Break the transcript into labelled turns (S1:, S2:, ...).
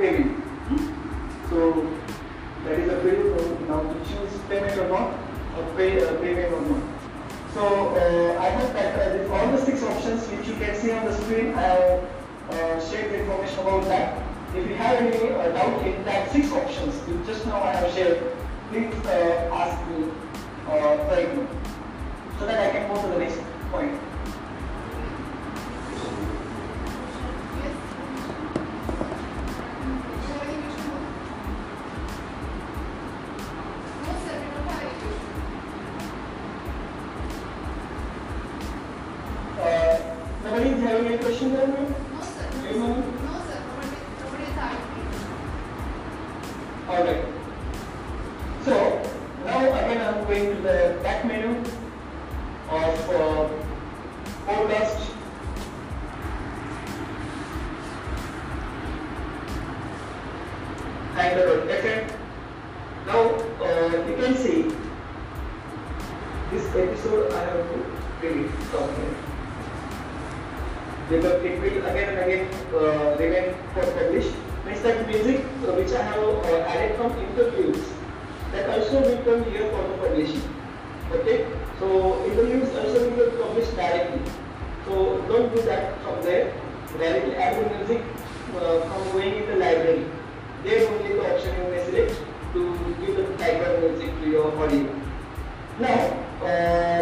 S1: payment. Hmm? So that is a field so now to choose payment or not, or pay uh, payment or not. So uh, I that uh, all the six options which you can see on the screen, I have uh, shared the information about that. If you have any uh, doubt in that six options, just now I have shared, please uh, ask me uh, right now, Uh, nobody having any question there? ma'am? All right. So now again I'm going to the back menu of uh, podcast. And the second. Now uh, you can see this episode I have to delete from here because it will again and again uh, remain for publish. Means that music uh, which I have uh, added from interviews that also will come here for the publishing. Okay, so interviews also will published directly. So don't do that from there. Directly add the music uh, from going in the library. There only the option you may select to give the background music to your audio. Now, uh,